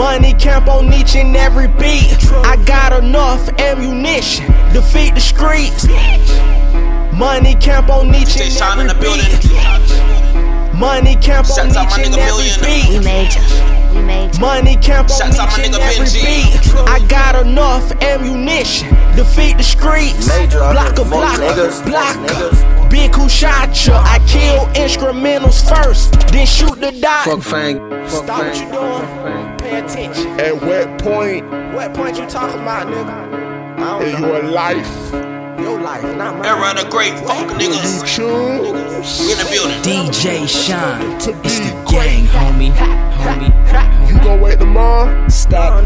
Money Kamp on each and every beat. I got enough ammunition. Defeat the streets. Money Kamp on each and shine in the every beat. Money Kamp on each and every beat. made ya. We made. Money Kamp on Shouts out my each and every beat. I got enough ammunition. Defeat the streets. Major, Block a fuck block. niggas, Block. niggas. Big who shot ya. I kill instrumentals first. Then shoot the dot. Fuck Fang. Fuck Stop what Fang. you doing. Pay attention. At what point What point you talking about, nigga? I don't in know. your life Your life, not mine. Era of the great funk will you niggas. choose We in the building. DJ Shon. It's the gang, homie. Homie. You gonna wait tomorrow, Nah, Stack.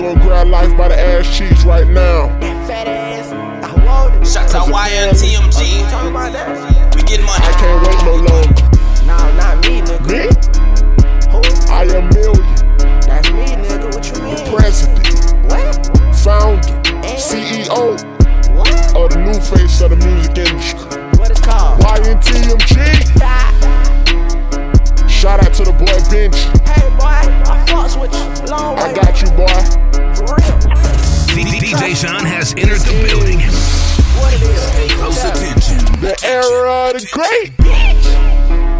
Gonna grab life by the ass cheeks right now? That fat ass. I want it. Shouts out YNTMG. Talking about that? We get I can't wait no longer. Nah, not me, nigga. Me? Who? I am million, That's me, nigga. What you mean? president, What? founder, CEO What? of the new face of the music industry. What it called? YNTMG. Shout out to the boy Bench. Has entered the building. What it is? Pay close attention. The era of the great.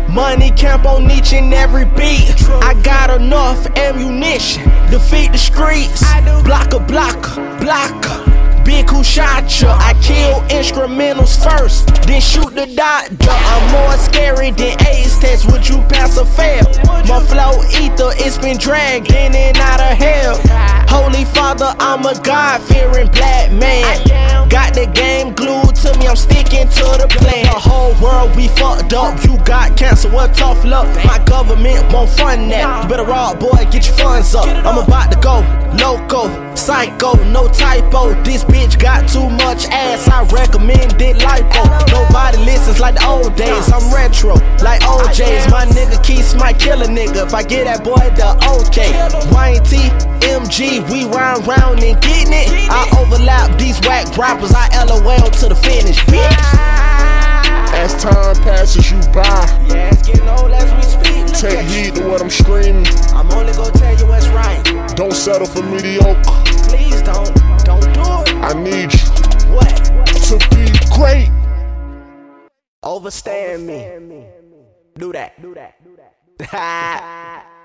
Money Kamp on each and every beat. I got enough ammunition. Defeat the streets. Block a block, block. Big who shot ya. I kill instrumentals first, then shoot the dot. I'm more scary than AIDS test. Would you pass or fail? My flow ether, it's been dragged in and out of hell. Holy Father, I'm a God fearing black man. Got the game glued to me, I'm sticking to the plan. The whole world we fucked up. You got cancer, what tough luck. My government won't fund that. You better rock, boy, get your funds up. I'm about to go loco, psycho, no typo. This bitch got too much ass. I recommend it lipo. Nobody listens like the old days. I'm retro, like OJ's. My nigga Keith might kill a nigga if I get that boy the okay. YNT, MG, we round round and getting it. I overlap these whack rappers. I LOL to the finish, bitch. As time passes you by, Yeah, it's getting old as we speak. Look take heed to what I'm screaming. I'm only gonna tell you what's right. Don't settle for mediocre. Please don't, don't do it. I need you What? to be great. Overstand me. Do that. Do that. Do that.